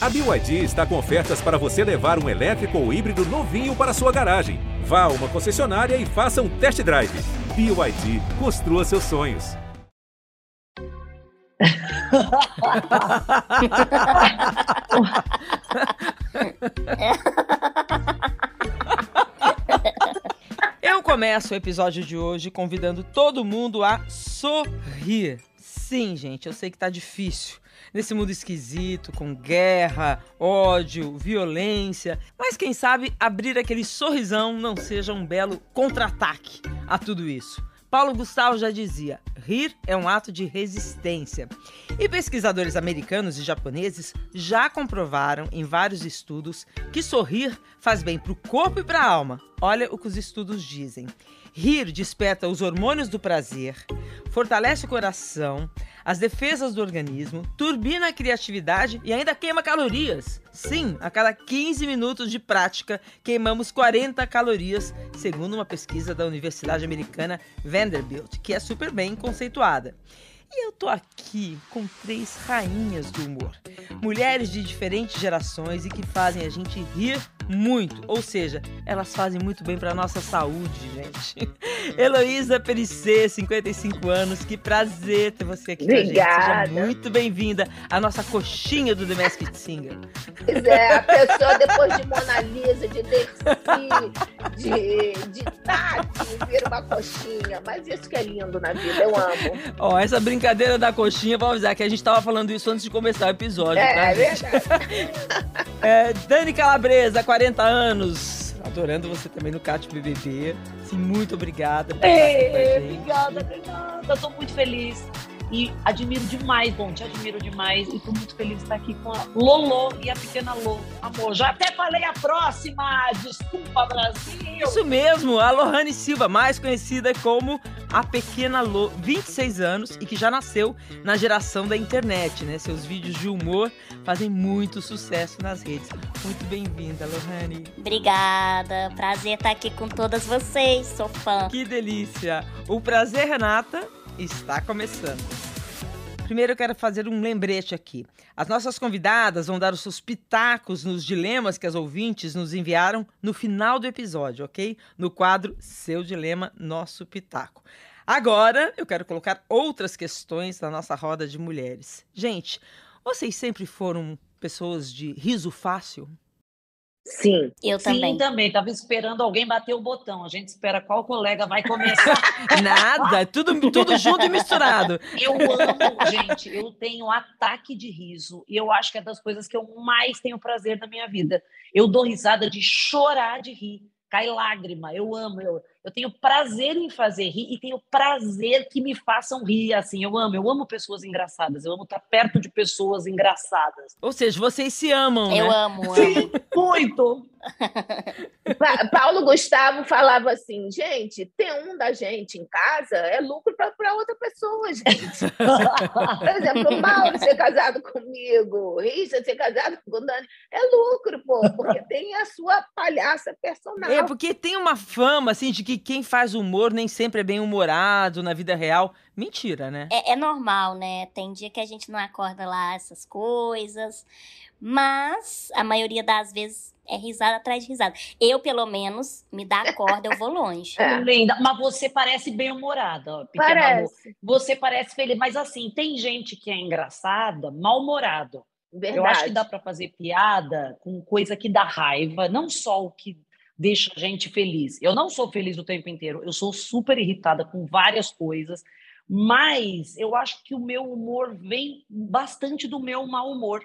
A BYD está com ofertas para você levar um elétrico ou híbrido novinho para sua garagem. Vá a uma concessionária e faça um test drive. BYD, construa seus sonhos. Eu começo o episódio de hoje convidando todo mundo a sorrir. Sim, gente, eu sei que tá difícil nesse mundo esquisito, com guerra, ódio, violência. Mas quem sabe abrir aquele sorrisão não seja um belo contra-ataque a tudo isso. Paulo Gustavo já dizia: rir é um ato de resistência. E pesquisadores americanos e japoneses já comprovaram em vários estudos que sorrir faz bem para o corpo e para a alma. Olha o que os estudos dizem. Rir desperta os hormônios do prazer, fortalece o coração, as defesas do organismo, turbina a criatividade e ainda queima calorias. Sim, a cada 15 minutos de prática, queimamos 40 calorias, segundo uma pesquisa da Universidade Americana Vanderbilt, que é super bem conceituada. E eu tô aqui com três rainhas do humor. Mulheres de diferentes gerações e que fazem a gente rir muito. Ou seja, elas fazem muito bem para nossa saúde, gente. Heloísa Perissé, 55 anos. Que prazer ter você aqui Obrigada. Seja muito bem-vinda à nossa coxinha do The Masked Singer. Pois é, a pessoa depois de Mona Lisa, de Dercy, de, de Tati, vira uma coxinha. Mas isso que é lindo na vida, eu amo. Ó, essa brincadeira da coxinha, vou avisar que a gente tava falando isso antes de começar o episódio, É, tá, é verdade. É, Dani Calabresa, 40 anos. Adorando você também no Cat BBB. Sim, muito obrigada Ei, obrigada, obrigada. Tô muito feliz. E admiro demais, bom, te admiro demais. E tô muito feliz de estar aqui com a Lolo e a pequena Lô. Amor, já até falei a próxima. Desculpa, Brasil. Isso mesmo, a Lohane Silva, mais conhecida como a Pequena Lô, 26 anos e que já nasceu na geração da internet, né? Seus vídeos de humor fazem muito sucesso nas redes. Muito bem-vinda, Lohane. Obrigada, prazer estar aqui com todas vocês, sou fã. Que delícia! O Prazer Renata está começando. Primeiro eu quero fazer um lembrete aqui. As nossas convidadas vão dar os seus pitacos nos dilemas que as ouvintes nos enviaram no final do episódio, ok? No quadro Seu Dilema, Nosso Pitaco. Agora eu quero colocar outras questões na nossa roda de mulheres. Gente, vocês sempre foram pessoas de riso fácil? Sim. Eu Sim, também. também. Tava esperando alguém bater o botão. A gente espera qual colega vai começar. Nada, tudo, tudo junto e misturado. Eu amo, gente, eu tenho ataque de riso e eu acho que é das coisas que eu mais tenho prazer na minha vida. Eu dou risada de chorar de rir, cai lágrima, eu amo, eu, eu tenho prazer em fazer rir e tenho prazer que me façam rir, assim, eu amo, eu amo pessoas engraçadas, eu amo estar perto de pessoas engraçadas. Ou seja, vocês se amam, Eu né? amo, amo. Sim, muito! Pa- Paulo Gustavo falava assim, gente, ter um da gente em casa é lucro para outra pessoa, gente. Por exemplo, o Paulo ser casado comigo, o Richard ser casado com o Dani, é lucro, pô, porque tem a sua palhaça personal. É, porque tem uma fama, assim, de que quem faz humor nem sempre é bem humorado na vida real. Mentira, né? É, é normal, né? Tem dia que a gente não acorda lá essas coisas, mas a maioria das vezes é risada atrás de risada. Eu, pelo menos, me dá a corda, eu vou longe. É. Linda, mas você parece bem humorada, ó, pequena Você parece feliz, mas assim, tem gente que é engraçada, mal-humorado. verdade. Eu acho que dá para fazer piada com coisa que dá raiva, não só o que deixa a gente feliz. Eu não sou feliz o tempo inteiro, eu sou super irritada com várias coisas, mas eu acho que o meu humor vem bastante do meu mau humor.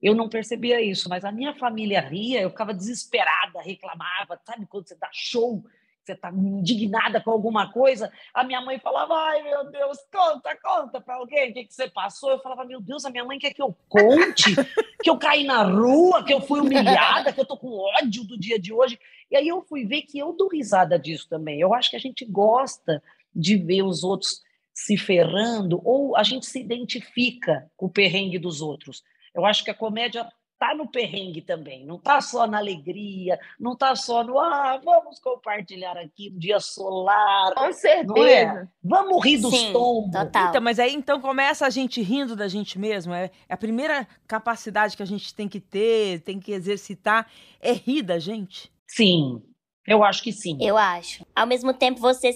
Eu não percebia isso, mas a minha família ria, eu ficava desesperada, reclamava, sabe quando você dá show, você está indignada com alguma coisa, a minha mãe falava, ai meu Deus, conta, conta para alguém o que, que você passou. Eu falava, meu Deus, a minha mãe quer que eu conte, que eu caí na rua, que eu fui humilhada, que eu tô com ódio do dia de hoje. E aí eu fui ver que eu dou risada disso também. Eu acho que a gente gosta de ver os outros se ferrando, ou a gente se identifica com o perrengue dos outros. Eu acho que a comédia tá no perrengue também, não tá só na alegria, não tá só no ah, vamos compartilhar aqui um dia solar. Com certeza. É? Vamos rir dos Sim, tombos. total. Então, mas aí então começa a gente rindo da gente mesmo. É, é a primeira capacidade que a gente tem que ter, tem que exercitar, é rir da gente. Sim, eu acho que sim. Eu acho. Ao mesmo tempo, você,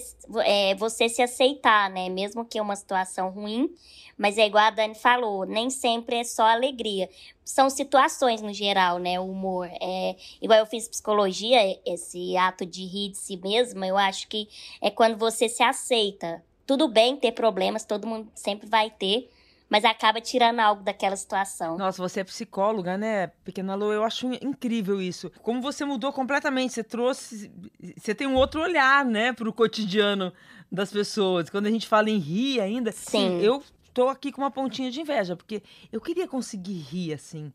é, você se aceitar, né? Mesmo que é uma situação ruim, mas é igual a Dani falou, nem sempre é só alegria. São situações no geral, né? O humor. É, igual eu fiz psicologia, esse ato de rir de si mesma, eu acho que é quando você se aceita. Tudo bem ter problemas, todo mundo sempre vai ter, mas acaba tirando algo daquela situação. Nossa, você é psicóloga, né, Pequena Lu? Eu acho incrível isso. Como você mudou completamente, você trouxe. Você tem um outro olhar, né, pro cotidiano das pessoas. Quando a gente fala em rir ainda. Sim. Eu tô aqui com uma pontinha de inveja, porque eu queria conseguir rir assim.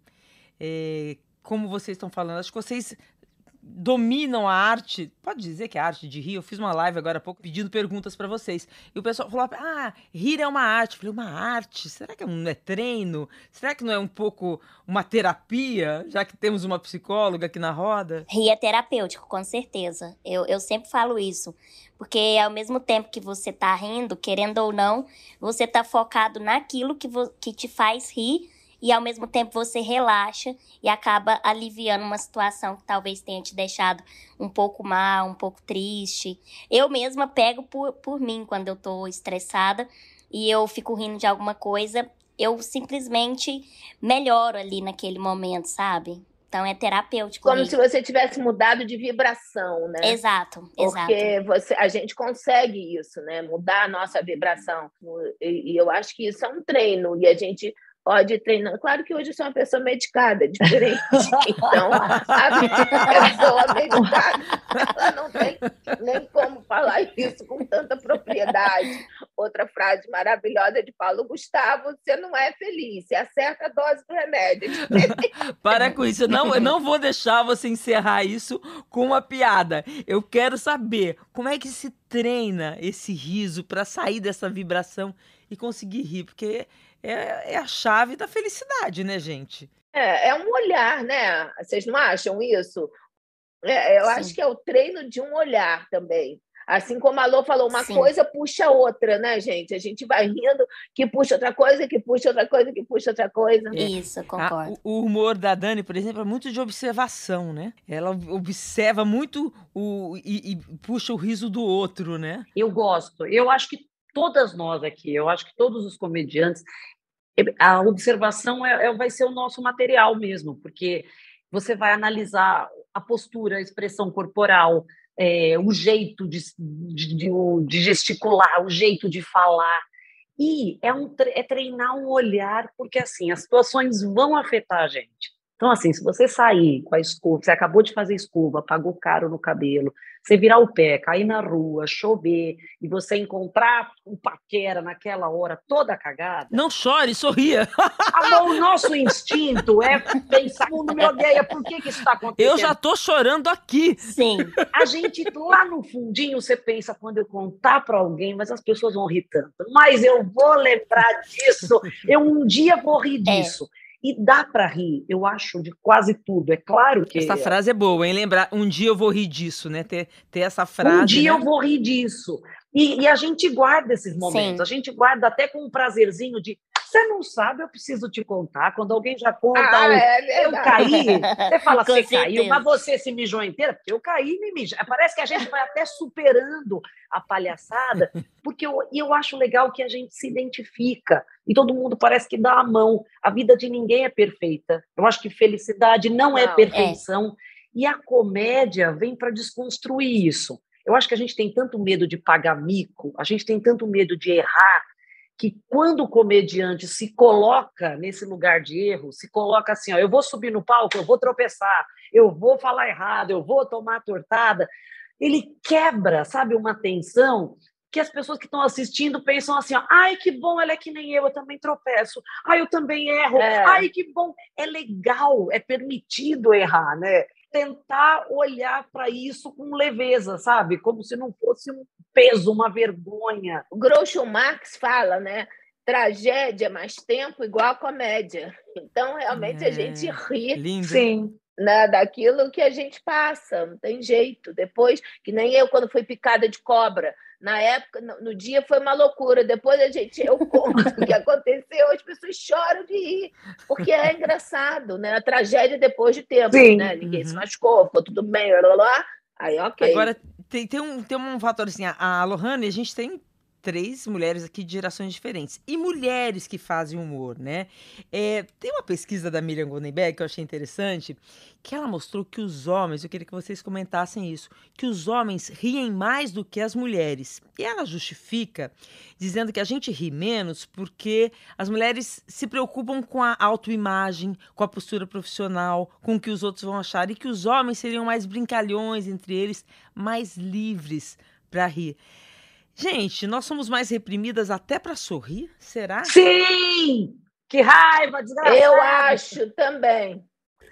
É, como vocês estão falando, acho que vocês dominam a arte, pode dizer que é a arte de rir. Eu fiz uma live agora há pouco pedindo perguntas para vocês. E o pessoal falou: "Ah, rir é uma arte". Eu falei: "Uma arte? Será que não é treino? Será que não é um pouco uma terapia, já que temos uma psicóloga aqui na roda?". Rir é terapêutico, com certeza. Eu, eu sempre falo isso. Porque ao mesmo tempo que você tá rindo, querendo ou não, você tá focado naquilo que, que te faz rir e ao mesmo tempo você relaxa e acaba aliviando uma situação que talvez tenha te deixado um pouco mal, um pouco triste. Eu mesma pego por, por mim quando eu tô estressada e eu fico rindo de alguma coisa, eu simplesmente melhoro ali naquele momento, sabe? Então é terapêutico. Como se você tivesse mudado de vibração, né? Exato, exato. Porque você, a gente consegue isso, né? Mudar a nossa vibração. E, e eu acho que isso é um treino. E a gente pode treinar. Claro que hoje eu sou uma pessoa medicada, diferente. Então, a pessoa medicada, ela não tem nem como falar isso com tanta propriedade. Outra frase maravilhosa de Paulo Gustavo: você não é feliz, você acerta a dose do remédio. Para com isso, eu não, eu não vou deixar você encerrar isso com uma piada. Eu quero saber como é que se treina esse riso para sair dessa vibração e conseguir rir, porque é, é a chave da felicidade, né, gente? É, é um olhar, né? Vocês não acham isso? É, eu Sim. acho que é o treino de um olhar também. Assim como a Lô falou, uma Sim. coisa puxa a outra, né, gente? A gente vai rindo, que puxa outra coisa, que puxa outra coisa, que puxa outra coisa. Isso, eu A- concordo. o, o humor da Dani, por exemplo, é muito de observação, né? Ela observa muito o, e, e puxa o riso do outro, né? Eu gosto. Eu acho que todas nós aqui, eu acho que todos os comediantes, a observação é, é- vai ser o nosso material mesmo, porque você vai analisar a postura, a expressão corporal, é, o jeito de, de, de- gesticular, o jeito de falar. E é, um, é treinar um olhar, porque assim, as situações vão afetar a gente. Então, assim, se você sair com a escova, você acabou de fazer escova, pagou caro no cabelo, você virar o pé, cair na rua, chover, e você encontrar o paquera naquela hora toda cagada, Não chore, sorria. a mão- o nosso instinto é pensar, o mundo me odeia, por que, que isso está acontecendo? Eu já tô chorando aqui. Sim, A gente lá no fundinho, você pensa, quando eu contar para alguém, mas as pessoas vão rir tanto. Mas eu vou lembrar disso, eu um dia vou rir É. E dá para rir, eu acho, de quase tudo. É claro que Essa frase é boa, hein? Lembrar, um dia eu vou rir disso, né? Ter, ter essa frase. um dia né? eu vou rir disso. E, e a gente guarda esses momentos, Sim. a gente guarda até com um prazerzinho de você não sabe, eu preciso te contar. Quando alguém já conta Ah, um, é eu caí, você fala, você caiu, mas você se mijou inteira, porque eu caí e me mijei. Parece que a gente vai até superando a palhaçada, porque eu, eu acho legal que a gente se identifica e todo mundo parece que dá a mão. A vida de ninguém é perfeita. Eu acho que felicidade não, é Não, é. perfeição. E a comédia vem para desconstruir isso. Eu acho que a gente tem tanto medo de pagar mico, a gente tem tanto medo de errar, que quando o comediante se coloca nesse lugar de erro, se coloca assim, ó, eu vou subir no palco, eu vou tropeçar, eu vou falar errado, eu vou tomar tortada, ele quebra, sabe, uma tensão que as pessoas que estão assistindo pensam assim, ó, ai, que bom, ela é que nem eu, eu também tropeço, ai, eu também erro, É. ai, que bom, é legal, é permitido errar, né? Tentar olhar para isso com leveza, sabe? Como se não fosse um peso, uma vergonha. O Groucho Marx fala, né? tragédia mais tempo igual a comédia. Então, realmente, É, a gente ri Lindo. Sim. né, daquilo que a gente passa, não tem jeito. Depois, que nem eu, quando fui picada de cobra. Na época, no, dia foi uma loucura. Depois a gente, eu conto o que aconteceu, as pessoas choram de rir, porque é engraçado, né? A tragédia depois de tempo, Sim. né? Ninguém se Uhum. machucou, ficou tudo bem, blá, blá, blá. Aí, ok. Agora, tem, tem, um, tem um fator assim, a, a Lohane, a gente tem três mulheres aqui de gerações diferentes. E mulheres que fazem humor, né? É, tem uma pesquisa da Miriam Goldenberg que eu achei interessante, que ela mostrou que os homens, eu queria que vocês comentassem isso, que os homens riem mais do que as mulheres. E ela justifica dizendo que a gente ri menos porque as mulheres se preocupam com a autoimagem, com a postura profissional, com o que os outros vão achar, e que os homens seriam mais brincalhões entre eles, mais livres para rir. Gente, nós somos mais reprimidas até para sorrir? Será? Sim! Que raiva, desgraçada. Eu acho também.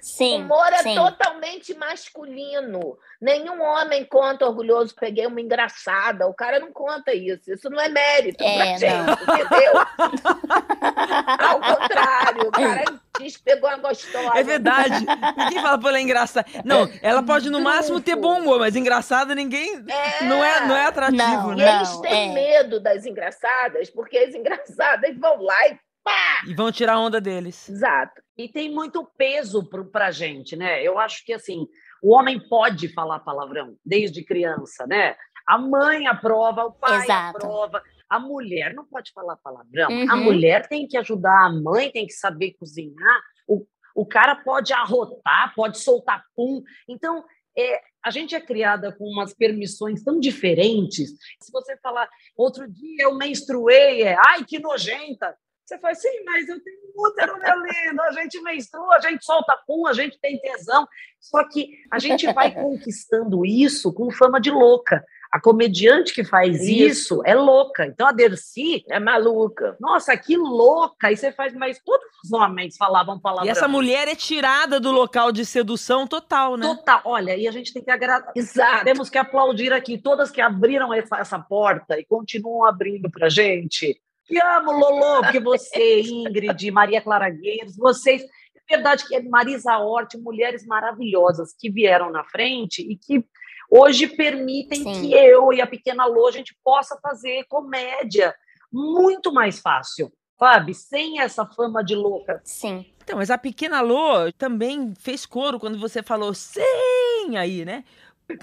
Sim, Humor é sim. totalmente masculino. Nenhum homem conta orgulhoso, peguei uma engraçada. O cara não conta isso. Isso não é mérito É, pra não. gente, entendeu? Ao contrário, o cara diz que pegou uma gostosa. É verdade. Ninguém fala, pô, ela é engraçada. Não, ela pode no máximo ter bom humor, mas engraçada ninguém. É. Não é, não é atrativo, Não, E né? eles têm é. medo das engraçadas, porque as engraçadas vão lá e pá! E vão tirar onda deles. Exato. E tem muito peso pro- pra gente, né? Eu acho que, assim, o homem pode falar palavrão desde criança, né? A mãe aprova, o pai Exato. aprova. A mulher não pode falar palavrão. A Uhum. mulher tem que ajudar a mãe, tem que saber cozinhar. O, o cara pode arrotar, pode soltar pum. Então, é, a gente é criada com umas permissões tão diferentes. Se você falar, outro dia eu menstruei, é, ai, que nojenta. Você faz, sim, mas eu tenho útero, meu lindo, a gente menstrua, a gente solta pum, a gente tem tesão. Só que a gente vai conquistando isso com fama de louca. A comediante que faz Isso. isso é louca. Então a Dercy, É maluca. nossa, que louca! E você faz, mas todos os homens falavam palavrão. E essa mulher é tirada do local de sedução total, né? Total. Olha, e a gente tem que agradar. Exato. Temos que aplaudir aqui todas que abriram essa, essa porta e continuam abrindo para gente. Te amo, Lolo, que você, Ingrid, Maria Clara Gueiros, vocês. É verdade que é Marisa Hort, mulheres maravilhosas que vieram na frente e que hoje permitem Sim. que eu e a pequena Lô a gente possa fazer comédia muito mais fácil, sabe? Sem essa fama de louca. Sim. Então, mas a pequena Lô também fez coro quando você falou sim aí, né?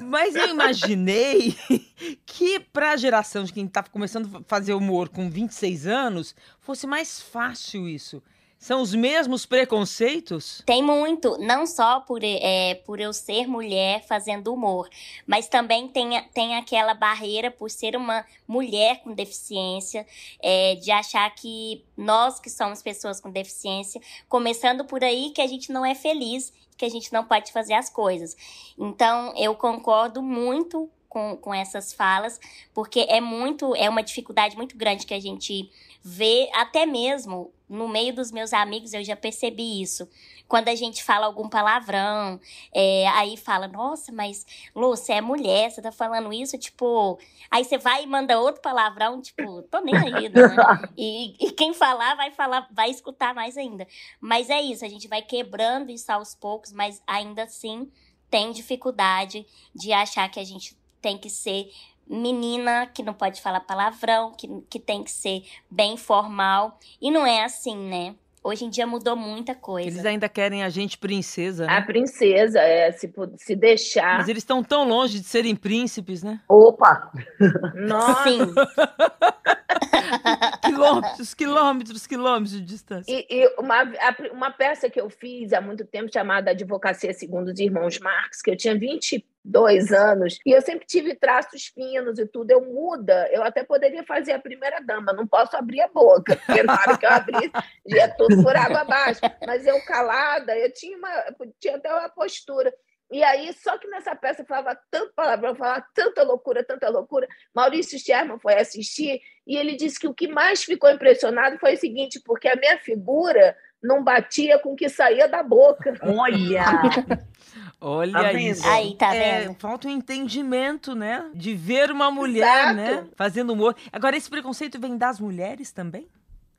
Mas eu imaginei que para a geração de quem tá começando a fazer humor com 26 anos, fosse mais fácil isso. São os mesmos preconceitos? Tem muito, não só por, é, por eu ser mulher fazendo humor, mas também tem, tem aquela barreira por ser uma mulher com deficiência, é, de achar que nós que somos pessoas com deficiência, começando por aí que a gente não é feliz, que a gente não pode fazer as coisas. Então, eu concordo muito com, com essas falas, porque é muito, é uma dificuldade muito grande que a gente vê, até mesmo no meio dos meus amigos, eu já percebi isso. Quando a gente fala algum palavrão, é, aí fala, nossa, mas Lu, você é mulher, você tá falando isso, tipo. Aí você vai e manda outro palavrão, tipo, tô nem aí, né? E, e quem falar vai falar, vai escutar mais ainda. Mas é isso, a gente vai quebrando isso aos poucos, mas ainda assim tem dificuldade de achar que a gente tem que ser menina, que não pode falar palavrão, que, que tem que ser bem formal. E não é assim, né? Hoje em dia mudou muita coisa. Eles ainda querem a gente princesa, A né? princesa, é, se, se deixar. Mas eles estão tão longe de serem príncipes, né? Opa! Nossa, Sim, Quilômetros, quilômetros, quilômetros de distância. E, e uma, a uma peça que eu fiz há muito tempo, chamada Advocacia Segundo os Irmãos Marx, que eu tinha 22 anos, e eu sempre tive traços finos e tudo. Eu muda, eu até poderia fazer a primeira dama, não posso abrir a boca, porque na hora que eu abri, ia tudo por água abaixo. Mas eu calada, eu tinha, uma, tinha até uma postura. E aí, só que nessa peça eu falava tanto palavrão, eu falava tanta loucura, tanta loucura. Maurício Sherman foi assistir e ele disse que o que mais ficou impressionado foi o seguinte, porque a minha figura não batia com o que saía da boca. Olha! Olha Tá isso. Aí, tá É, vendo? falta um entendimento, né? De ver uma mulher, Exato. né? Fazendo humor. Agora, esse preconceito vem das mulheres também?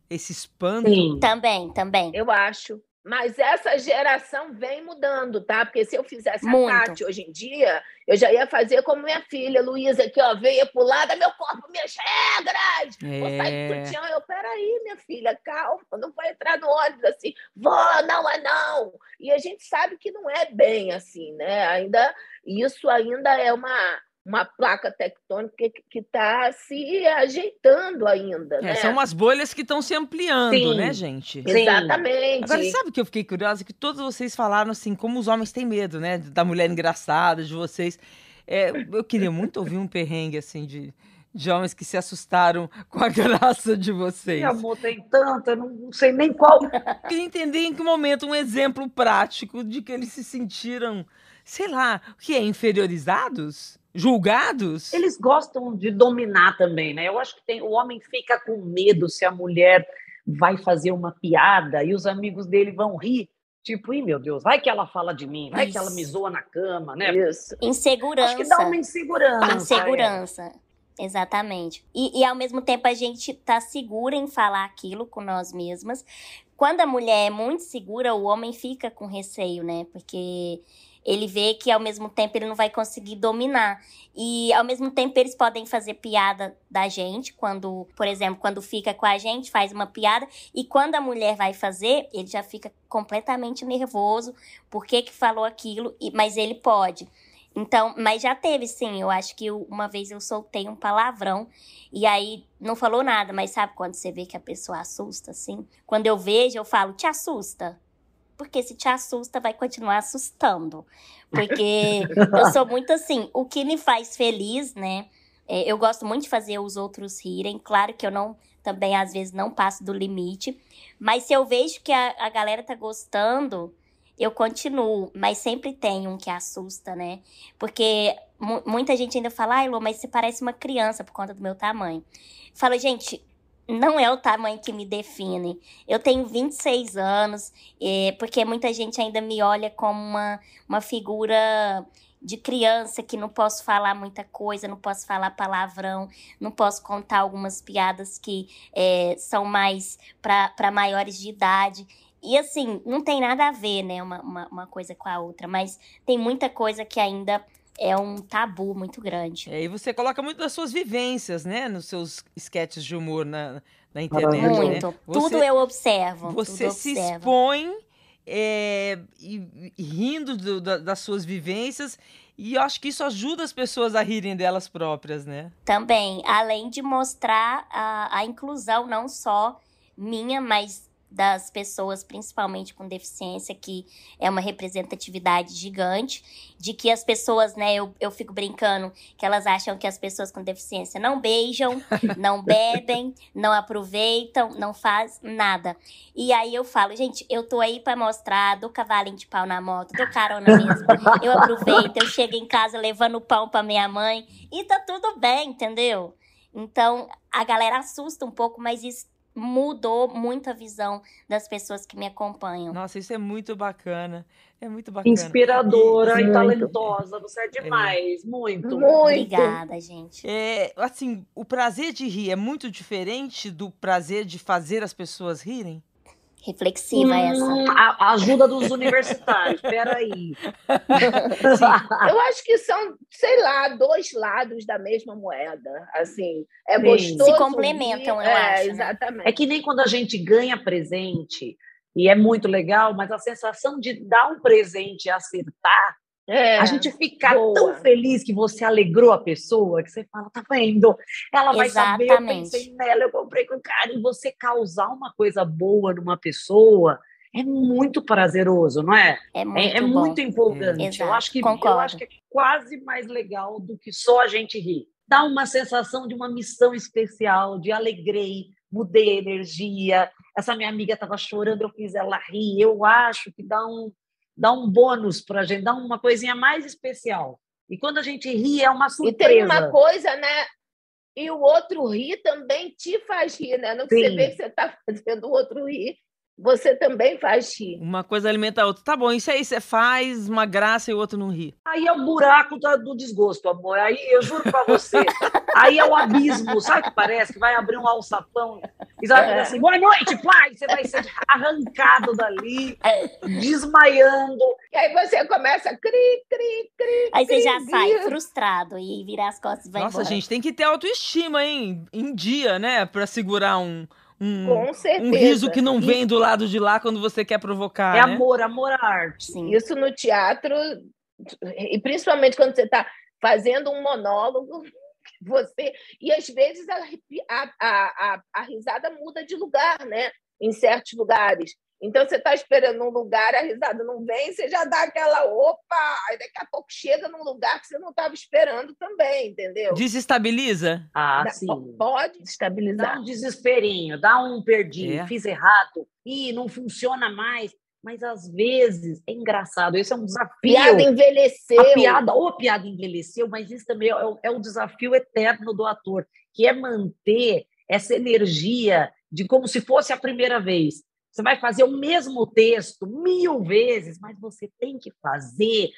esse espanto. Sim. Também, também. Eu acho. Mas essa geração vem mudando, tá? Porque se eu fizesse Muito. a Tati hoje em dia, eu já ia fazer como minha filha, Luísa, aqui, ó, veio pulada, meu corpo, minhas regras. Vou sair É. do sutiã. Eu, peraí, minha filha, calma, não vai entrar no ônibus assim, vou, não é não. E a gente sabe que não é bem assim, né? Ainda, isso ainda é uma, uma placa tectônica que está se ajeitando ainda, É, né? são umas bolhas que estão se ampliando, Sim. né, gente? Exatamente. Agora, sabe o que eu fiquei curiosa? Que todos vocês falaram assim, como os homens têm medo, né? Da mulher engraçada, de vocês. É, eu queria muito ouvir um perrengue, assim, de, de homens que se assustaram com a graça de vocês. Meu amor, tem tanta, não, não sei nem qual. queria entender em que momento um exemplo prático de que eles se sentiram, sei lá, o que é, inferiorizados? Julgados? Eles gostam de dominar também, né? Eu acho que tem, o homem fica com medo se a mulher vai fazer uma piada e os amigos dele vão rir. Tipo, ih, meu Deus, vai que ela fala de mim, vai que ela me Isso. zoa na cama, né? Isso. Insegurança. Acho que dá uma insegurança. Insegurança. Exatamente. E, e ao mesmo tempo a gente tá segura em falar aquilo com nós mesmas. Quando a mulher é muito segura, o homem fica com receio, né? Porque ele vê que ao mesmo tempo ele não vai conseguir dominar. E ao mesmo tempo eles podem fazer piada da gente, quando, por exemplo, quando fica com a gente, faz uma piada, e quando a mulher vai fazer, ele já fica completamente nervoso, por que que falou aquilo, mas ele pode. Então, mas já teve sim, eu acho que eu- uma vez eu soltei um palavrão e aí não falou nada, mas sabe quando você vê que a pessoa assusta assim? Quando eu vejo, eu falo, te assusta? Porque se te assusta, vai continuar assustando. Porque eu sou muito assim, o que me faz feliz, né? é, eu gosto muito de fazer os outros rirem. Claro que eu não, também às vezes não passo do limite. Mas se eu vejo que a, a galera tá gostando, eu continuo. Mas sempre tem um que assusta, né? Porque mu- muita gente ainda fala, ai, Lu, mas você parece uma criança por conta do meu tamanho. Falo, gente, não é o tamanho que me define. Eu tenho 26 anos, é, porque muita gente ainda me olha como uma, uma figura de criança que não posso falar muita coisa, não posso falar palavrão, não posso contar algumas piadas que é, são mais para maiores de idade. E assim, não tem nada a ver, né, uma, uma, uma coisa com a outra, mas tem muita coisa que ainda é um tabu muito grande. É, e você coloca muito das suas vivências, né? Nos seus sketches de humor na, na internet, né? Muito. Você- Tudo eu observo. Você se observo. expõe é, e, e rindo do- da- das suas vivências e eu acho que isso ajuda as pessoas a rirem delas próprias, né? Também, além de mostrar a, a inclusão não só minha, mas das pessoas, principalmente com deficiência, que é uma representatividade gigante, de que as pessoas, né, eu, eu fico brincando, que elas acham que as pessoas com deficiência não beijam, não bebem, não aproveitam, não faz nada. E aí eu falo, gente, eu tô aí pra mostrar, dou cavalinho de pau na moto, dou carona mesmo, eu aproveito, eu chego em casa levando pão pra minha mãe, e tá tudo bem, entendeu? Então, a galera assusta um pouco, mas isso mudou muito a visão das pessoas que me acompanham. Nossa, isso é muito bacana. É muito bacana. Inspiradora e, Muito. talentosa. Você é demais. Muito. Muito. Obrigada, gente. É, assim, o prazer de rir é muito diferente do prazer de fazer as pessoas rirem? Reflexiva essa. Hum, a, a ajuda dos universitários. Peraí. Eu acho que são, sei lá, dois lados da mesma moeda. Assim, é Sim. gostoso. Se complementam, eu é, acho, né? Exatamente. É que nem quando a gente ganha presente, e é muito legal, mas a sensação de dar um presente e acertar, É, a gente fica boa. tão feliz que você alegrou a pessoa, que você fala, tá vendo? Ela vai saber, eu Exatamente. pensei nela, eu comprei com carinho. E você causar uma coisa boa numa pessoa é muito prazeroso, não é? É muito É, é muito empolgante. Exato, eu, acho que, eu concordo. acho que é quase mais legal do que só a gente rir. Dá uma sensação de uma missão especial, de alegrei, mudei a energia. Essa minha amiga estava chorando, eu fiz ela rir. Eu acho que dá um, dá um bônus para a gente, dá uma coisinha mais especial. E quando a gente ri, é uma E surpresa. tem uma coisa, né? E o outro rir também te faz rir, né? Que você vê que você está fazendo o outro rir, você também faz rir. Uma coisa alimenta a outra. Tá bom, isso aí você faz uma graça e o outro não ri. Aí é o buraco do desgosto, amor. Aí eu juro para você. Aí é o abismo, sabe o que parece? Que vai abrir um alçapão E vai fazer assim, boa noite, pai! Você vai ser arrancado dali, desmaiando. E aí você começa cri, cri, cri. Aí você cri, já cri. sai frustrado e vira as costas e vai Nossa, embora. gente, tem que ter autoestima, hein? Em dia, né? Pra segurar um, um, Com certeza. um riso que não vem do lado de lá quando você quer provocar, É né? amor, amor à arte. Sim. Isso no teatro, e principalmente quando você está fazendo um monólogo, você e às vezes a, a, a, a, a risada muda de lugar, né? Em certos lugares. Então você está esperando um lugar, a risada não vem, você já dá aquela opa, aí daqui a pouco chega num lugar que você não estava esperando também, entendeu? Desestabiliza? Ah, Dá- sim. Pode Dá estabilizar. um desesperinho, dá um perdi, É. fiz errado, e não funciona mais. Mas às vezes é engraçado, esse é um desafio. Piada envelheceu. A piada, ou a piada envelheceu, mas isso também é, o- é o desafio eterno do ator, que é manter essa energia de como se fosse a primeira vez. Você vai fazer o mesmo texto mil vezes, mas você tem que fazer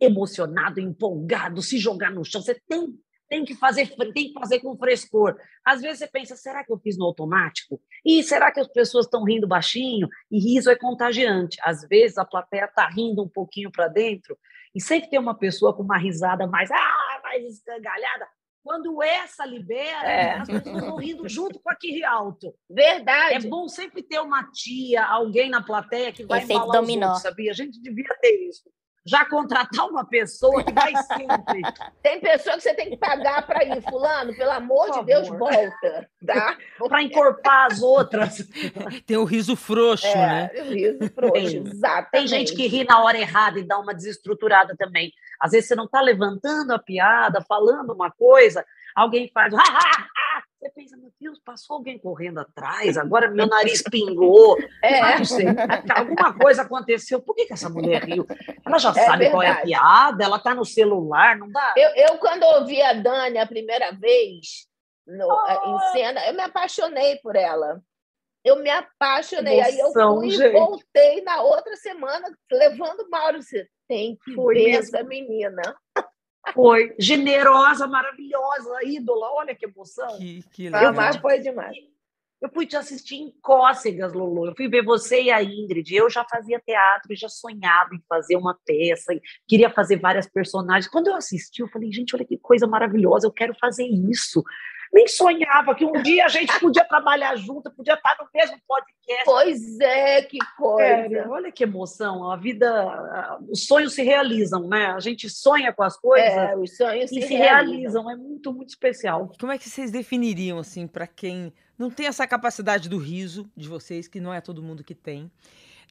emocionado, empolgado, se jogar no chão. Você tem, tem que fazer, tem que fazer com frescor. Às vezes você pensa, será que eu fiz no automático? E será que as pessoas estão rindo baixinho? E riso é contagiante. Às vezes a plateia está rindo um pouquinho para dentro e sempre tem uma pessoa com uma risada mais, ah, mais escangalhada. Quando essa libera, É. as pessoas vão rindo junto com a que alto. É Verdade. bom sempre ter uma tia, alguém na plateia que vai Efeito embalar os dominó. outros, sabia? A gente devia ter isso. Já contratar uma pessoa que vai sempre. Tem pessoa que você tem que pagar para ir. Fulano, pelo amor Por de Deus, volta. Tá? para encorpar as outras. Tem o riso frouxo, né? É, riso frouxo, Tem. exatamente. Tem gente que ri na hora errada e dá uma desestruturada também. Às vezes você não está levantando a piada, falando uma coisa, alguém faz. "Ah, ah, ah". Você pensa, meu Deus, passou alguém correndo atrás, agora meu nariz pingou. É, Não sei, alguma coisa aconteceu. Por que, que essa mulher riu? Ela já É sabe qual é a verdade. piada, ela está no celular, não dá? eu, eu, quando ouvi a Dani a primeira vez no- em cena, eu me apaixonei por ela. Eu me apaixonei. Aí eu fui e gente. voltei na outra semana, levando o Mauro. Você tem que Foi ver mesmo. essa menina. Foi generosa, maravilhosa, ídola. Olha que emoção. Que, que legal. mas foi demais. Eu fui te assistir em cócegas, Lulu. Eu fui ver você e a Ingrid. Eu já fazia teatro e já sonhava em fazer uma peça, e queria fazer várias personagens. Quando eu assisti, eu falei, gente, olha que coisa maravilhosa, eu quero fazer isso. Nem sonhava que um dia a gente podia trabalhar junto, podia estar no mesmo podcast. Pois é, que coisa. Sério, olha que emoção. A vida, os sonhos se realizam, né? A gente sonha com as coisas É, os sonhos e se, se realizam. realizam. É muito, muito especial. Como é que vocês definiriam, assim, pra quem não tem essa capacidade do riso de vocês, que não é todo mundo que tem,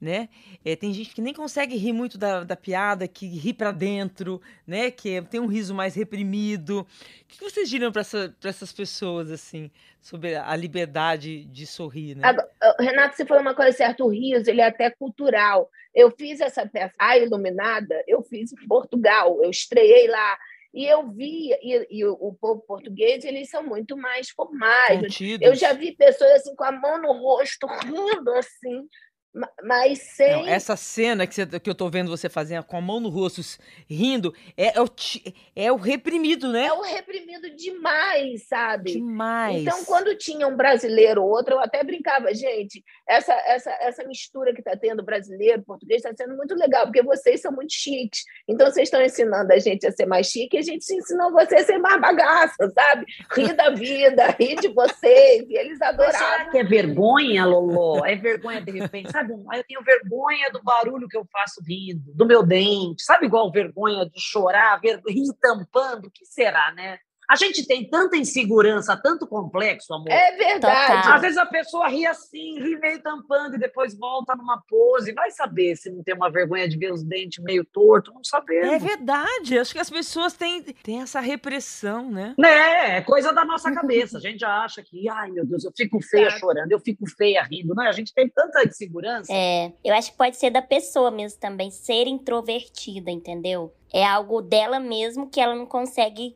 né? É, tem gente que nem consegue rir muito da, da piada, que ri pra dentro, né? Que tem um riso mais reprimido. O que vocês diriam pra, essa, essas pessoas, assim, sobre a liberdade de sorrir, né? Agora, Renato, você falou uma coisa certa, o riso ele é até cultural. Eu fiz essa peça, A Iluminada, eu fiz em Portugal, eu estreiei lá. E eu vi, e, e o, povo português, eles são muito mais formais. Contidos. Eu já vi pessoas assim com a mão no rosto, rindo assim, mas sem. Não, essa cena que, você- que eu tô vendo você fazendo com a mão no rosto, rindo, é, é o, é o reprimido, né? É o reprimido demais, sabe? Demais. Então, quando tinha um brasileiro ou outro, eu até brincava, gente, essa, essa, essa mistura que está tendo brasileiro, português, está sendo muito legal, porque vocês são muito chiques. Então, vocês estão ensinando a gente a ser mais chique e a gente ensinou você a ser mais bagaça, sabe? Rir da vida, rir de vocês. E eles Mas será que é vergonha, Lolo? É vergonha de repente? Sabe, eu tenho vergonha do barulho que eu faço rindo, do meu dente. Sabe igual vergonha de chorar, ver- rir tampando? O que será, né? A gente tem tanta insegurança, tanto complexo, amor. É verdade. Total. Às vezes a pessoa ri assim, ri meio tampando e depois volta numa pose. Vai saber se não tem uma vergonha de ver os dentes meio torto, não É sabemos. verdade. Acho que as pessoas têm, têm essa repressão, né? Né, é coisa da nossa cabeça. A gente já acha que, ai meu Deus, eu fico feia Exato. chorando, eu fico feia rindo. Não, é? a gente tem tanta insegurança. É, eu acho que pode ser da pessoa mesmo também, ser introvertida, entendeu? É algo dela mesmo que ela não consegue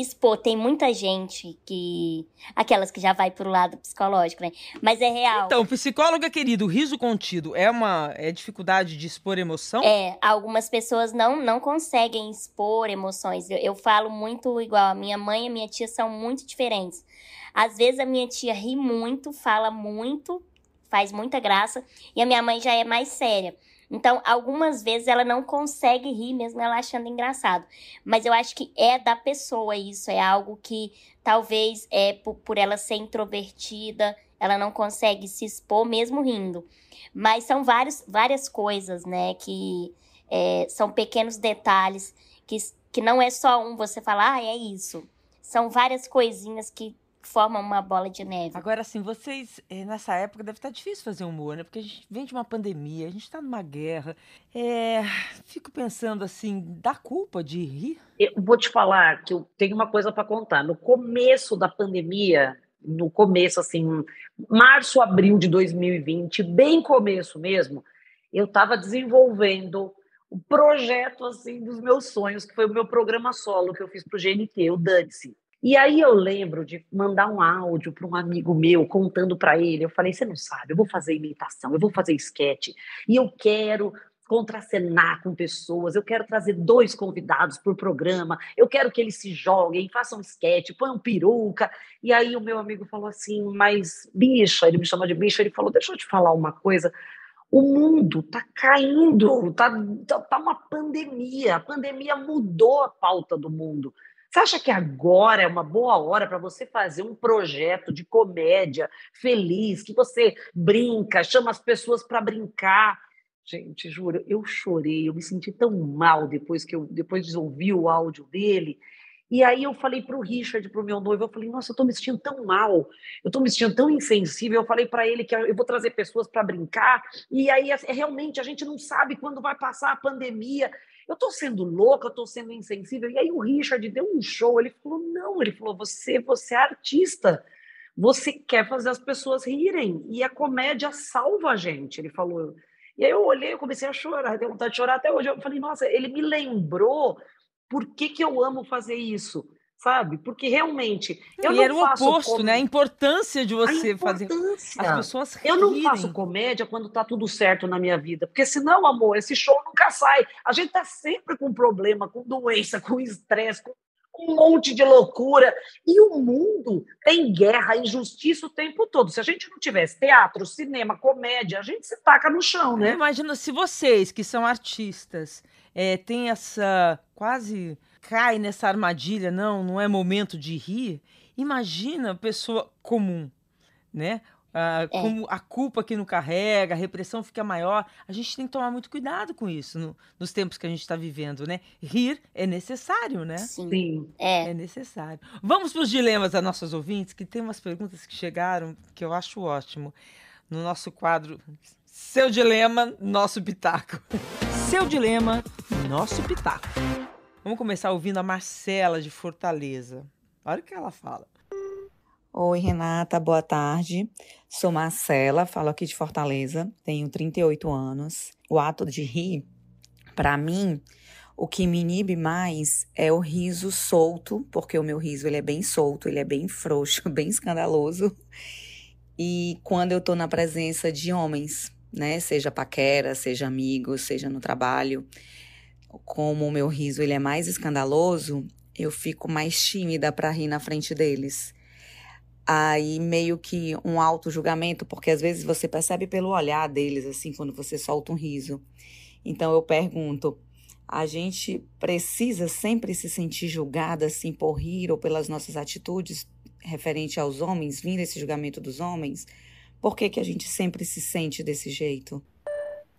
expor. Tem muita gente que. Aquelas que já vai pro lado psicológico, né? Mas é real. Então, psicóloga querido, o riso contido é uma é dificuldade de expor emoção? É, algumas pessoas não, não conseguem expor emoções. Eu, eu falo muito igual. A minha mãe e a minha tia são muito diferentes. Às vezes a minha tia ri muito, fala muito, faz muita graça, e a minha mãe já é mais séria. Então, algumas vezes ela não consegue rir, mesmo ela achando engraçado. Mas eu acho que é da pessoa isso, é algo que talvez é por, por ela ser introvertida, ela não consegue se expor mesmo rindo. Mas são vários, várias coisas, né, que é, são pequenos detalhes, que, que não é só um você falar, ah, é isso. São várias coisinhas que forma uma bola de neve. Agora, assim, vocês, eh, nessa época, deve estar difícil fazer humor, né? Porque a gente vem de uma pandemia, a gente está numa guerra. É, fico pensando, assim, dá culpa de rir? Eu vou te falar que eu tenho uma coisa para contar. No começo da pandemia, no começo, assim, março, abril de 2020, bem começo mesmo, eu estava desenvolvendo o projeto, assim, dos meus sonhos, que foi o meu programa solo que eu fiz para o GNT, o Dance. E aí eu lembro de mandar um áudio para um amigo meu contando para ele. Eu falei: você não sabe, eu vou fazer imitação, eu vou fazer esquete e eu quero contracenar com pessoas, eu quero trazer dois convidados para o programa, eu quero que eles se joguem, façam esquete, ponham peruca. E aí o meu amigo falou assim: mas bicha, ele me chama de bicha, ele falou: deixa eu te falar uma coisa. O mundo está caindo, está tá, tá uma pandemia. A pandemia mudou a pauta do mundo. Você acha que agora é uma boa hora para você fazer um projeto de comédia feliz, que você brinca, chama as pessoas para brincar? Gente, juro, eu chorei, eu me senti tão mal depois que eu depois de ouvir o áudio dele. E aí eu falei para o Richard, para o meu noivo, eu falei, nossa, eu estou me sentindo tão mal, eu estou me sentindo tão insensível. Eu falei para ele que eu vou trazer pessoas para brincar. E aí, é, realmente, a gente não sabe quando vai passar a pandemia eu estou sendo louca, eu estou sendo insensível. E aí o Richard deu um show, ele falou, não, ele falou, você, você é artista, você quer fazer as pessoas rirem, e a comédia salva a gente, ele falou. E aí eu olhei, eu comecei a chorar, deu vontade de chorar até hoje. Eu falei, nossa, ele me lembrou por que, que eu amo fazer isso sabe? Porque realmente eu e não era o oposto, com... né? A importância de você importância. fazer as pessoas rirem. Eu não faço comédia quando tá tudo certo na minha vida, porque senão, amor, esse show nunca sai. A gente tá sempre com problema, com doença, com estresse, com um monte de loucura. E o mundo tem guerra, injustiça o tempo todo. Se a gente não tivesse teatro, cinema, comédia, a gente se taca no chão, né? Imagina se vocês, que são artistas, é, têm essa quase cai nessa armadilha, não, não é momento de rir, imagina a pessoa comum, né? Ah, é. Como a culpa que não carrega, a repressão fica maior. A gente tem que tomar muito cuidado com isso no, nos tempos que a gente está vivendo, né? Rir é necessário, né? Sim. É. é necessário. Vamos para os dilemas das nossas ouvintes, que tem umas perguntas que chegaram que eu acho ótimo. No nosso quadro Seu Dilema, Nosso Pitaco. Seu Dilema, Nosso Pitaco. Vamos começar ouvindo a Marcela de Fortaleza. Olha o que ela fala. Oi, Renata, boa tarde. Sou Marcela, falo aqui de Fortaleza, tenho 38 anos. O ato de rir, para mim, o que me inibe mais é o riso solto, porque o meu riso ele é bem solto, ele é bem frouxo, bem escandaloso. E quando eu tô na presença de homens, né, seja paquera, seja amigo, seja no trabalho, como o meu riso ele é mais escandaloso, eu fico mais tímida para rir na frente deles. Aí meio que um auto julgamento, porque às vezes você percebe pelo olhar deles assim quando você solta um riso. Então eu pergunto: a gente precisa sempre se sentir julgada assim por rir ou pelas nossas atitudes referente aos homens, vindo esse julgamento dos homens? Por que, que a gente sempre se sente desse jeito?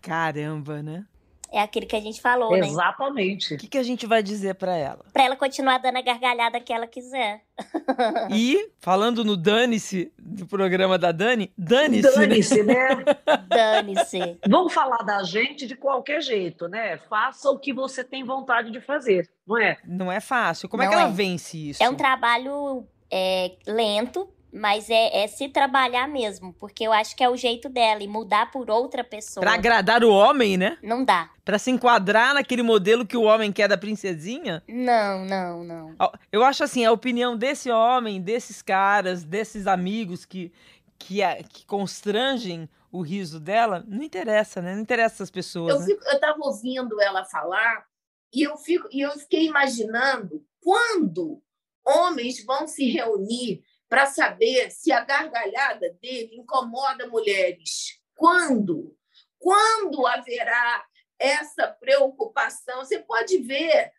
Caramba, né? É aquele que a gente falou, Exatamente. né? Exatamente. O que, que a gente vai dizer para ela? Para ela continuar dando a gargalhada que ela quiser. E, falando no Dane-se, do programa da Dani, dane-se. Né? Dane-se, né? dane-se. Vamos falar da gente de qualquer jeito, né? Faça o que você tem vontade de fazer, não é? Não é fácil. Como não é que ela é. vence isso? É um trabalho é, lento, Mas é, é se trabalhar mesmo, porque eu acho que é o jeito dela e mudar por outra pessoa. Pra agradar o homem, né? Não dá. Pra se enquadrar naquele modelo que o homem quer da princesinha? Não, não, não. Eu acho assim, a opinião desse homem, desses caras, desses amigos que, que, que constrangem o riso dela, não interessa, né? Não interessa essas pessoas. Eu né? fico, eu estava ouvindo ela falar e eu fico e eu fiquei imaginando quando homens vão se reunir para saber se a gargalhada dele incomoda mulheres. Quando? Quando haverá essa preocupação? Você pode ver,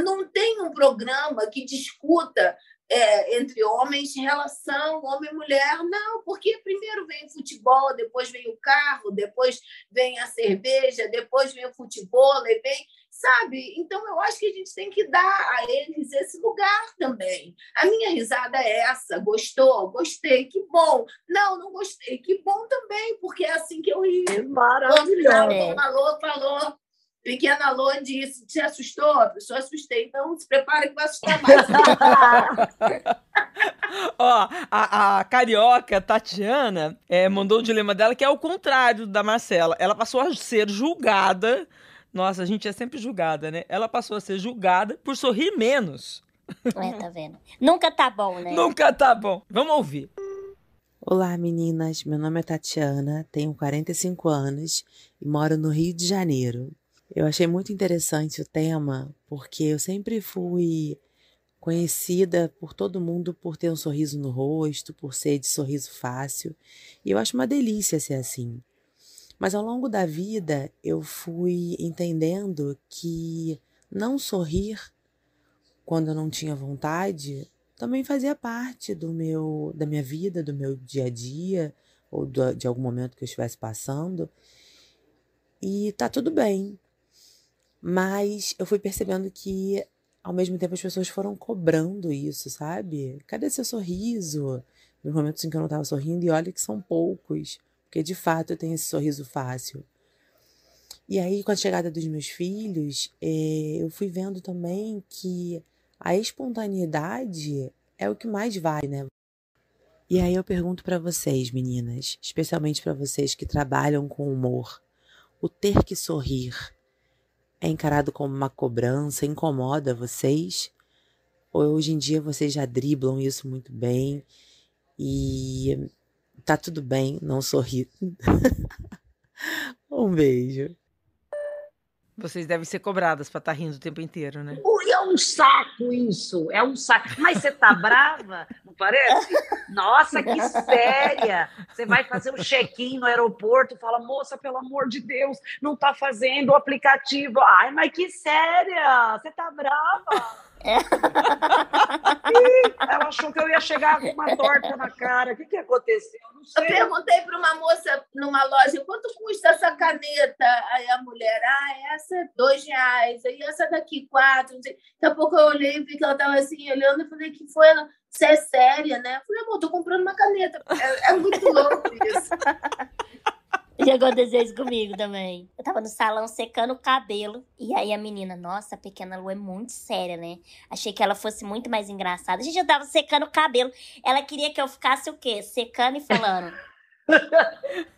não tem um programa que discuta é, entre homens relação homem e mulher, não, porque primeiro vem o futebol, depois vem o carro, depois vem a cerveja, depois vem o futebol, e vem, sabe? Então eu acho que a gente tem que dar a eles esse lugar também. A minha risada é essa, gostou? Gostei, que bom. Não, não gostei, que bom também, porque é assim que eu rio. É maravilhoso. a Alô falou, pequena Alô disse, te assustou? A pessoa assustei, então se prepara que vai assustar mais. Ó, a, a carioca Tatiana é, mandou o dilema dela, que é o contrário da Marcela. Ela passou a ser julgada. Nossa, a gente é sempre julgada, né? Ela passou a ser julgada por sorrir menos. É, tá vendo? Nunca tá bom, né? Nunca tá bom. Vamos ouvir. Olá, meninas. Meu nome é Tatiana, tenho 45 anos e moro no Rio de Janeiro. Eu achei muito interessante o tema porque eu sempre fui conhecida por todo mundo por ter um sorriso no rosto, por ser de sorriso fácil, e eu acho uma delícia ser assim. Mas ao longo da vida eu fui entendendo que não sorrir quando eu não tinha vontade também fazia parte do meu da minha vida, do meu dia a dia ou do- de algum momento que eu estivesse passando. E tá tudo bem. Mas eu fui percebendo que ao mesmo tempo as pessoas foram cobrando isso, sabe? Cadê seu sorriso? Nos momentos em que eu não estava sorrindo, e olha que são poucos, porque de fato eu tenho esse sorriso fácil. E aí, com a chegada dos meus filhos, eh, eu fui vendo também que a espontaneidade é o que mais vale, né? E aí eu pergunto pra vocês, meninas, especialmente pra vocês que trabalham com humor, o ter que sorrir é encarado como uma cobrança, incomoda vocês? Ou hoje em dia vocês já driblam isso muito bem e tá tudo bem não sorrir? um beijo. Vocês devem ser cobradas pra estar rindo o tempo inteiro, né? É um saco isso, é um saco. Mas você tá brava, não parece? Nossa, que séria! Você vai fazer um check-in no aeroporto, fala, moça, pelo amor de Deus, não tá fazendo o aplicativo. Ai, mas que séria! Você tá brava? Ih, ela achou que eu ia chegar com uma torta na cara. O que, que aconteceu? Não Eu perguntei para uma moça numa loja quanto custa essa caneta? Aí a mulher, ah, essa é dois reais, aí essa daqui quatro. Daqui a pouco eu olhei e vi que ela estava assim olhando e falei que foi ela. Você é séria, né? Eu falei, amor, tô comprando uma caneta. É, é muito louco isso. Já aconteceu isso comigo também. Eu tava no salão secando o cabelo. E aí a menina, nossa, a pequena Lu é muito séria, né? Achei que ela fosse muito mais engraçada. A gente já tava secando o cabelo. Ela queria que eu ficasse o quê? Secando e falando.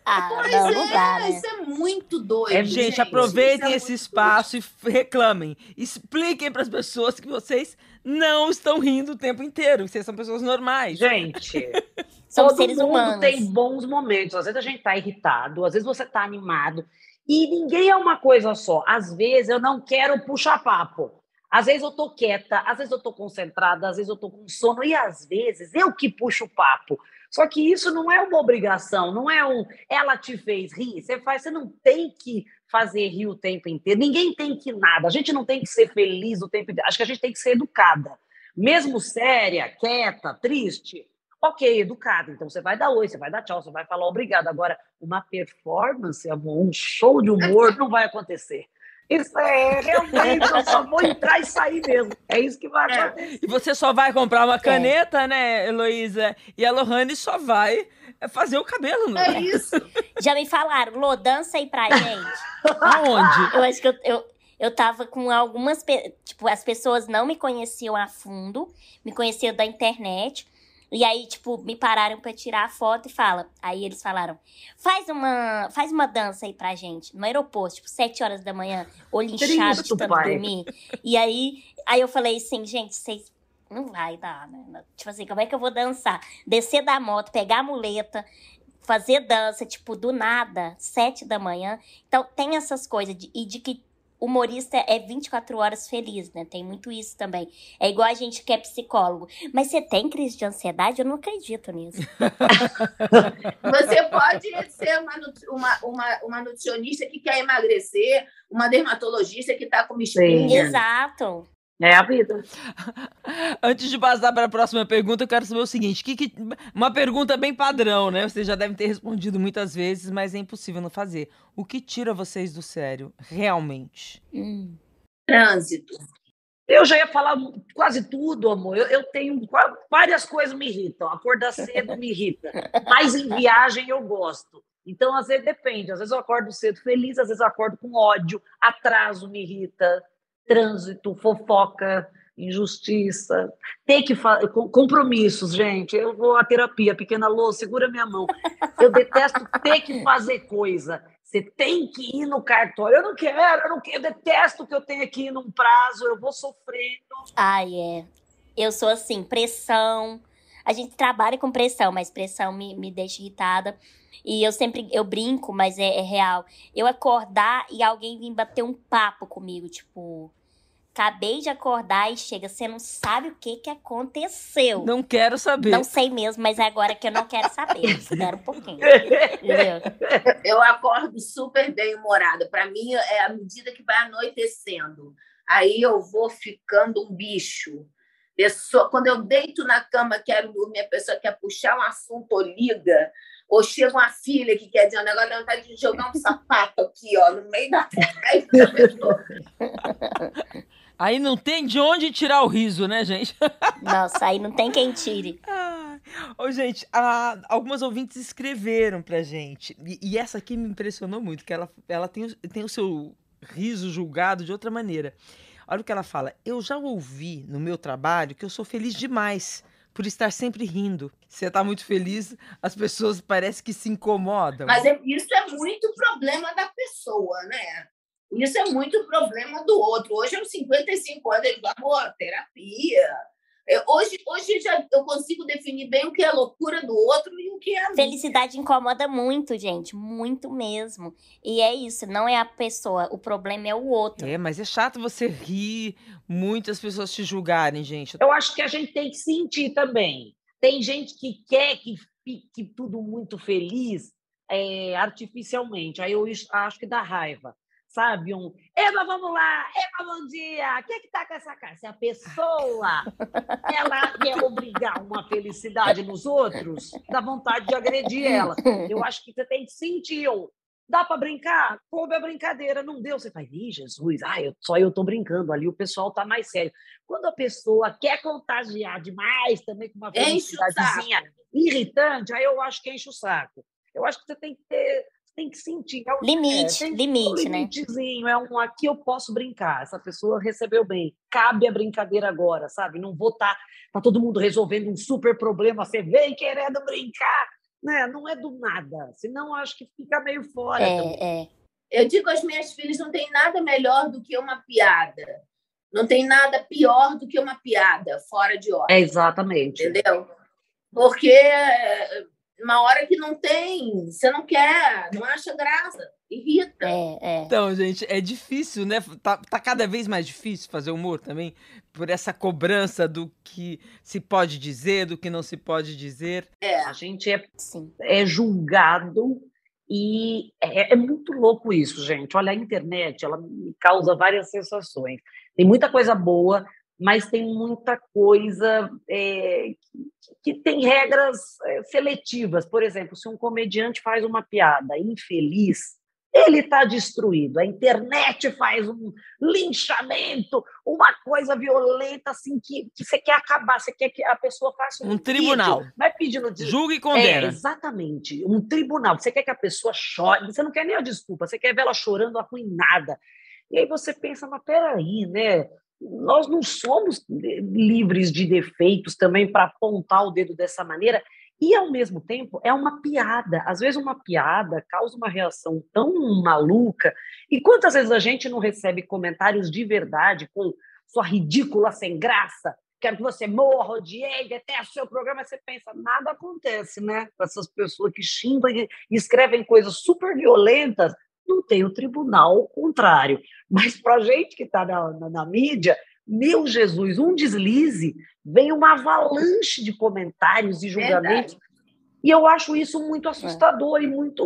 Ah, Pois não, é, não dá, né? isso é muito doido. É, Gente, aproveitem isso é esse espaço e f- reclamem. Expliquem pras pessoas que vocês não estão rindo o tempo inteiro. que Vocês são pessoas normais. Gente, Somos Todo seres mundo humanos. tem bons momentos. Às vezes a gente tá irritado, às vezes você tá animado. E ninguém é uma coisa só. Às vezes eu não quero puxar papo. Às vezes eu tô quieta, às vezes eu tô concentrada, às vezes eu tô com sono. E às vezes eu que puxo o papo. Só que isso não é uma obrigação, não é um ela te fez rir. Você faz, você não tem que fazer rir o tempo inteiro. Ninguém tem que nada. A gente não tem que ser feliz o tempo inteiro. Acho que a gente tem que ser educada. Mesmo séria, quieta, triste, ok, educada. Então você vai dar oi, você vai dar tchau, você vai falar obrigado. Agora, uma performance, amor, um show de humor não vai acontecer. Isso é realmente, eu só vou entrar e sair mesmo. É isso que vai É. acontecer. E você só vai comprar uma caneta, né, Heloísa? E a Lohane só vai fazer o cabelo, É né? isso. Já me falaram, Lô, dança aí pra gente. Aonde? Eu acho que eu, eu, eu tava com algumas. Tipo, as pessoas não me conheciam a fundo, me conheciam da internet. E aí, tipo, me pararam pra tirar a foto e fala. Aí eles falaram: faz uma, faz uma dança aí pra gente. No aeroporto, tipo, sete horas da manhã, olho inchado de tanto dormir. E aí, aí eu falei assim, gente, vocês. Não vai dar, né? Tipo assim, como é que eu vou dançar? Descer da moto, pegar a muleta, fazer dança, tipo, do nada, sete da manhã. Então, tem essas coisas. De, e de que humorista é 24 horas feliz, né? Tem muito isso também. É igual a gente que é psicólogo. Mas você tem crise de ansiedade? Eu não acredito nisso. você pode ser uma, uma, uma, uma, nutricionista que quer emagrecer, uma dermatologista que está com espinha. Exato. É a vida. Antes de passar para a próxima pergunta, eu quero saber o seguinte: que, que, uma pergunta bem padrão, né? Vocês já devem ter respondido muitas vezes, mas é impossível não fazer. O que tira vocês do sério, realmente? Hum. Trânsito. Eu já ia falar quase tudo, amor. Eu, eu, tenho várias coisas me irritam. Acordar cedo me irrita. Mas em viagem eu gosto. Então, às vezes depende. Às vezes eu acordo cedo feliz, às vezes eu acordo com ódio. Atraso me irrita trânsito, fofoca, injustiça. Tem que compromissos, gente. Eu vou à terapia, pequena Lô, segura minha mão. Eu detesto ter que fazer coisa. Você tem que ir no cartório. Eu não quero, eu não quero, eu detesto que eu tenha que ir num prazo, eu vou sofrendo. Ai, é. Eu sou assim, pressão. A gente trabalha com pressão, mas pressão me, me deixa irritada. E eu sempre, eu brinco, mas é, é real. Eu acordar e alguém vir bater um papo comigo, tipo, Acabei de acordar e chega, você não sabe o que que aconteceu. Não quero saber. Não sei mesmo, mas é agora que eu não quero saber. Espera um pouquinho. Eu acordo super bem humorada. Para mim é a medida que vai anoitecendo. Aí eu vou ficando um bicho. Pessoa, quando eu deito na cama, quero dormir, a pessoa quer puxar um assunto ou liga, ou chega uma filha que quer dizer um negócio, dá vontade de jogar um sapato aqui, ó, no meio da pessoa. Aí não tem de onde tirar o riso, né, gente? Nossa, aí não tem quem tire. Ah, ô, gente, a, algumas ouvintes escreveram pra gente. E, e, essa aqui me impressionou muito, que ela, ela tem, tem o seu riso julgado de outra maneira. Olha o que ela fala. Eu já ouvi no meu trabalho que eu sou feliz demais por estar sempre rindo. Você está muito feliz, as pessoas parecem que se incomodam. Mas é, isso é muito problema da pessoa, né? Isso é muito problema do outro. Hoje, aos 55 anos, ele amor, terapia. Hoje, hoje já eu consigo definir bem o que é loucura do outro e o que é. Felicidade incomoda muito, gente. Muito mesmo. E é isso, não é a pessoa. O problema é o outro. É, mas é chato você rir, muitas pessoas te julgarem, gente. Eu acho que a gente tem que sentir também. Tem gente que quer que fique tudo muito feliz é, artificialmente. Aí eu acho que dá raiva sabe? Um, Eva, vamos lá, Eva, bom dia, quem é que tá com essa cara? Se a pessoa, ela quer obrigar uma felicidade nos outros, dá vontade de agredir ela. Eu acho que você tem que sentir, dá para brincar? Coube a brincadeira, não deu. Você faz, ih, Jesus, ah, eu, só eu tô brincando, ali o pessoal tá mais sério. Quando a pessoa quer contagiar demais também com uma felicidadezinha irritante, aí eu acho que enche o saco. Eu acho que você tem que ter tem que sentir. É um, limite, é, limite, um né? limitezinho, é um aqui eu posso brincar. Essa pessoa recebeu bem. Cabe a brincadeira agora, sabe? Não vou estar tá, tá todo mundo resolvendo um super problema, você vem querendo brincar. Né? Não é do nada. Senão acho que fica meio fora. É, é. Eu digo às minhas filhas: não tem nada melhor do que uma piada. Não tem nada pior do que uma piada fora de hora. É exatamente. Entendeu? Porque uma hora que não tem, você não quer, não acha graça, irrita. É, é. Então, gente, é difícil, né? Tá, tá cada vez mais difícil fazer humor também, por essa cobrança do que se pode dizer, do que não se pode dizer. É, a gente é, Sim. é julgado e é, é, muito louco isso, gente. Olha, a internet, ela me causa várias sensações. Tem muita coisa boa, mas tem muita coisa é, que, que, tem regras é, seletivas. Por exemplo, se um comediante faz uma piada infeliz, ele está destruído. A internet faz um linchamento, uma coisa violenta assim que, que você quer acabar, você quer que a pessoa faça um, um tribunal. Vídeo, vai pedindo de... julga e condena. É, exatamente, um tribunal. Você quer que a pessoa chore, você não quer nem a desculpa, você quer ver ela chorando arruinada. E aí você pensa, mas peraí, né? Nós não somos livres de defeitos também para apontar o dedo dessa maneira. E, ao mesmo tempo, é uma piada. Às vezes, uma piada causa uma reação tão maluca. E quantas vezes a gente não recebe comentários de verdade com sua ridícula sem graça? Quero que você morra, odiei, detesto seu programa. Você pensa, nada acontece, né? Com essas pessoas que xingam e escrevem coisas super violentas, não tem o tribunal contrário. Mas para a gente que está na, na, na mídia, meu Jesus, um deslize, vem uma avalanche de comentários e julgamentos. Verdade. E eu acho isso muito é. assustador é. e muito.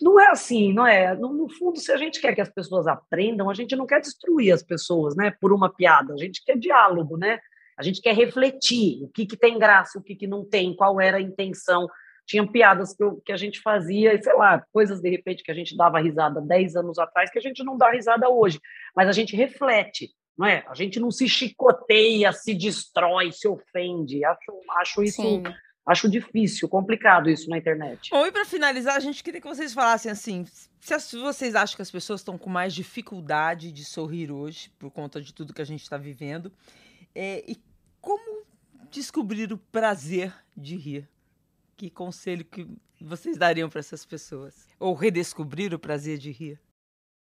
Não é assim, não é? No, no, fundo, se a gente quer que as pessoas aprendam, a gente não quer destruir as pessoas, né? Por uma piada. A gente quer diálogo, né? A gente quer refletir o que, que tem graça, o que, que não tem, qual era a intenção. Tinha piadas que, eu, que a gente fazia, sei lá, coisas de repente que a gente dava risada 10 anos atrás, que a gente não dá risada hoje. Mas a gente reflete não é? A gente não se chicoteia, se destrói, se ofende. Acho, acho isso Sim. acho difícil, complicado isso na internet. Bom, e para finalizar, a gente queria que vocês falassem assim, se vocês acham que as pessoas estão com mais dificuldade de sorrir hoje por conta de tudo que a gente está vivendo, é, e como descobrir o prazer de rir? Que conselho que vocês dariam para essas pessoas? Ou redescobrir o prazer de rir?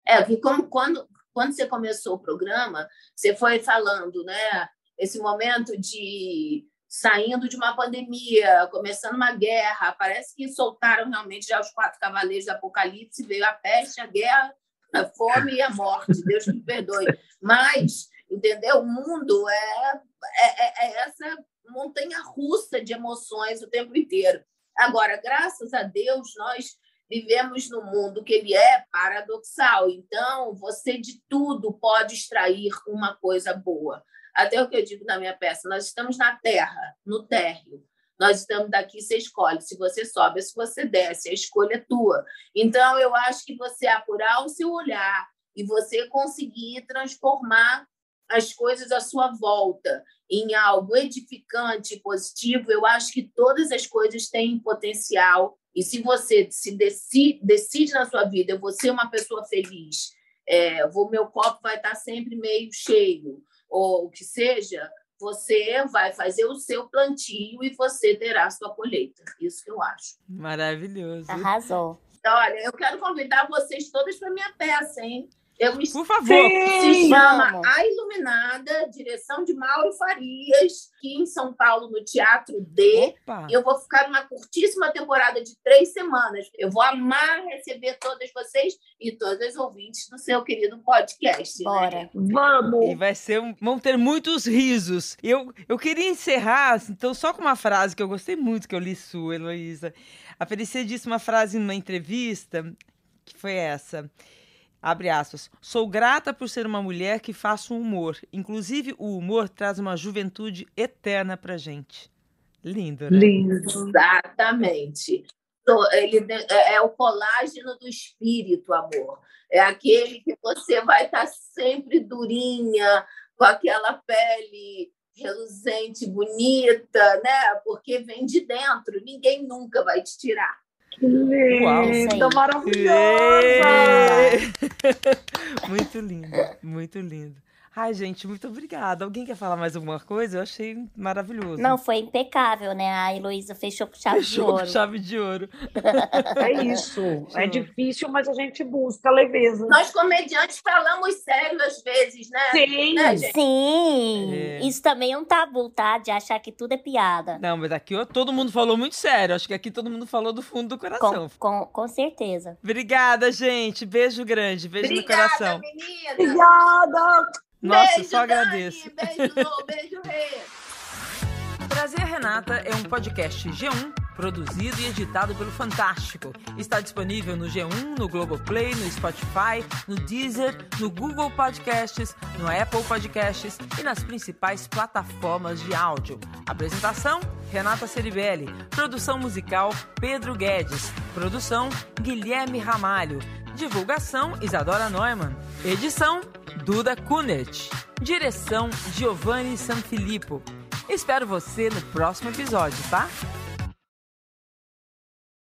É, que como, quando, quando você começou o programa, você foi falando, né? Esse momento de saindo de uma pandemia, começando uma guerra, parece que soltaram realmente já os quatro cavaleiros do Apocalipse, veio a peste, a guerra, a fome e a morte. Deus me perdoe. Mas, entendeu? O mundo é, é, é, é essa montanha russa de emoções o tempo inteiro. Agora, graças a Deus, nós vivemos num mundo que ele é paradoxal. Então, você de tudo pode extrair uma coisa boa. Até o que eu digo na minha peça, nós estamos na terra, no térreo. Nós estamos daqui, você escolhe se você sobe, se você desce, a escolha é tua. Então, eu acho que você apurar o seu olhar e você conseguir transformar as coisas à sua volta em algo edificante, positivo, eu acho que todas as coisas têm potencial e se você se decide, decide na sua vida, eu vou ser uma pessoa feliz, é, vou, meu copo vai estar sempre meio cheio, ou o que seja, você vai fazer o seu plantio e você terá a sua colheita. Isso que eu acho. Maravilhoso. Arrasou. Então, olha, eu quero convidar vocês todas para minha peça, hein? Eu Por favor. Se chama A Iluminada, direção de Mauro Farias, aqui em São Paulo, no Teatro D. Opa. Eu vou ficar numa curtíssima temporada de três semanas. Eu vou amar receber todas vocês e todas as ouvintes do seu querido podcast. Né? Bora. Né? Vamos! E vai ser um... vão ter muitos risos. Eu, eu queria encerrar, então, só com uma frase que eu gostei muito que eu li sua, Heloísa. A Felicia disse uma frase numa entrevista que foi essa. Abre aspas. Sou grata por ser uma mulher que faça um humor. Inclusive, o humor traz uma juventude eterna pra gente. Lindo, né? Lindo. Exatamente. Ele é, é o colágeno do espírito, amor. É aquele que você vai estar sempre durinha, com aquela pele reluzente, bonita, né? Porque vem de dentro. Ninguém nunca vai te tirar. Que linda, maravilhosa! muito lindo, muito lindo. Ai, gente, muito obrigada. Alguém quer falar mais alguma coisa? Eu achei maravilhoso. Não, foi impecável, né? A Heloísa fechou com chave fechou de ouro. Com chave de ouro. É isso. É difícil, mas a gente busca leveza. Nós, comediantes, falamos sério às vezes, né? Sim. Né, Sim. É. Isso também é um tabu, tá? De achar que tudo é piada. Não, mas aqui todo mundo falou muito sério. Acho que aqui todo mundo falou do fundo do coração. Com, com, com certeza. Obrigada, gente. Beijo grande. Beijo Obrigada, no coração. Menina. Obrigada. Nossa, beijo, só agradeço. Dani, beijo, beijo, Rê. Prazer Renata é um podcast G1 produzido e editado pelo Fantástico. Está disponível no G1, no Globoplay, no Spotify, no Deezer, no Google Podcasts, no Apple Podcasts e nas principais plataformas de áudio. Apresentação: Renata Ceribelli. Produção musical: Pedro Guedes. Produção: Guilherme Ramalho. Divulgação: Isadora Neumann. Edição: Duda Kunert. Direção: Giovanni Sanfilippo. Espero você no próximo episódio, tá?